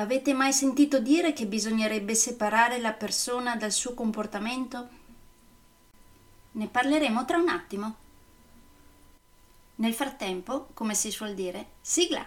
Avete mai sentito dire che bisognerebbe separare la persona dal suo comportamento? Ne parleremo tra un attimo. Nel frattempo, come si suol dire, sigla!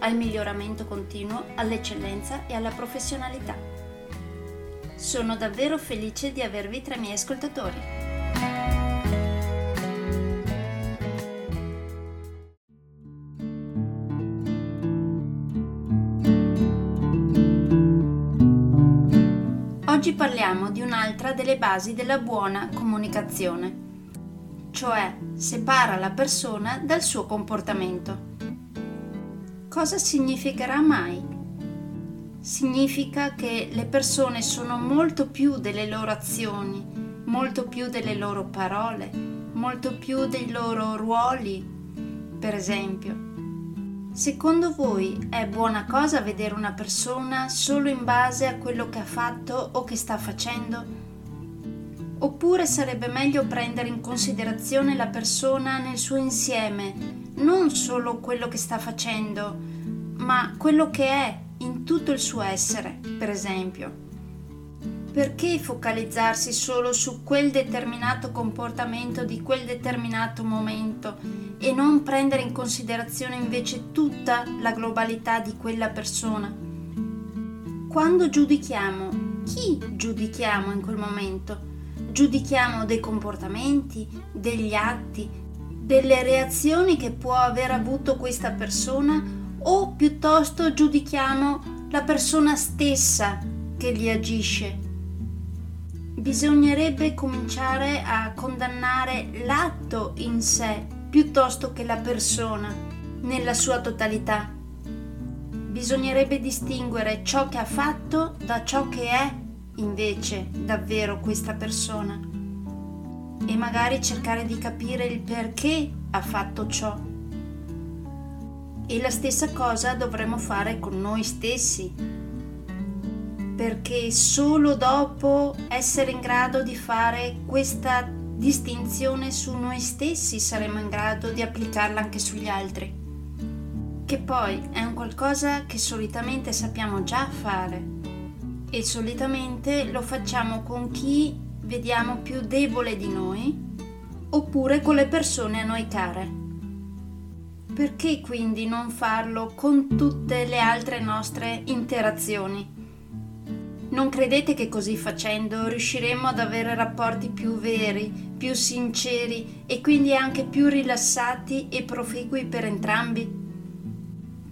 al miglioramento continuo, all'eccellenza e alla professionalità. Sono davvero felice di avervi tra i miei ascoltatori. Oggi parliamo di un'altra delle basi della buona comunicazione, cioè separa la persona dal suo comportamento. Cosa significherà mai? Significa che le persone sono molto più delle loro azioni, molto più delle loro parole, molto più dei loro ruoli, per esempio Secondo voi è buona cosa vedere una persona solo in base a quello che ha fatto o che sta facendo? Oppure sarebbe meglio prendere in considerazione la persona nel suo insieme, non solo quello che sta facendo, ma quello che è in tutto il suo essere, per esempio? Perché focalizzarsi solo su quel determinato comportamento di quel determinato momento e non prendere in considerazione invece tutta la globalità di quella persona? Quando giudichiamo, chi giudichiamo in quel momento? Giudichiamo dei comportamenti, degli atti, delle reazioni che può aver avuto questa persona o piuttosto giudichiamo la persona stessa che gli agisce? bisognerebbe cominciare a condannare l'atto in sé piuttosto che la persona nella sua totalità. Bisognerebbe distinguere ciò che ha fatto da ciò che è invece davvero questa persona e magari cercare di capire il perché ha fatto ciò. E la stessa cosa dovremmo fare con noi stessi perché solo dopo essere in grado di fare questa distinzione su noi stessi saremo in grado di applicarla anche sugli altri. Che poi è un qualcosa che solitamente sappiamo già fare e solitamente lo facciamo con chi vediamo più debole di noi oppure con le persone a noi care. Perché quindi non farlo con tutte le altre nostre interazioni? Non credete che così facendo riusciremo ad avere rapporti più veri, più sinceri e quindi anche più rilassati e proficui per entrambi?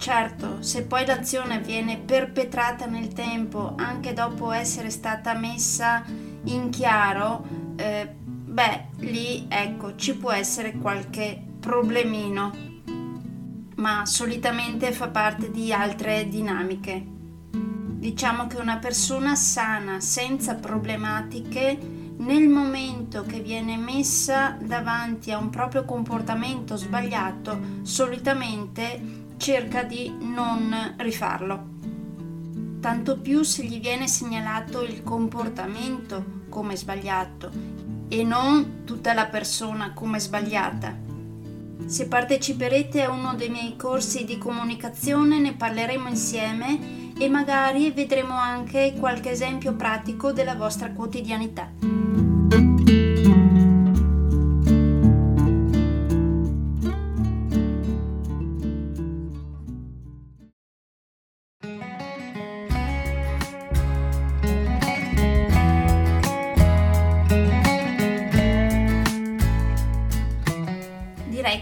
Certo, se poi l'azione viene perpetrata nel tempo anche dopo essere stata messa in chiaro, eh, beh, lì ecco ci può essere qualche problemino, ma solitamente fa parte di altre dinamiche. Diciamo che una persona sana, senza problematiche, nel momento che viene messa davanti a un proprio comportamento sbagliato, solitamente cerca di non rifarlo. Tanto più se gli viene segnalato il comportamento come sbagliato e non tutta la persona come sbagliata. Se parteciperete a uno dei miei corsi di comunicazione ne parleremo insieme e magari vedremo anche qualche esempio pratico della vostra quotidianità.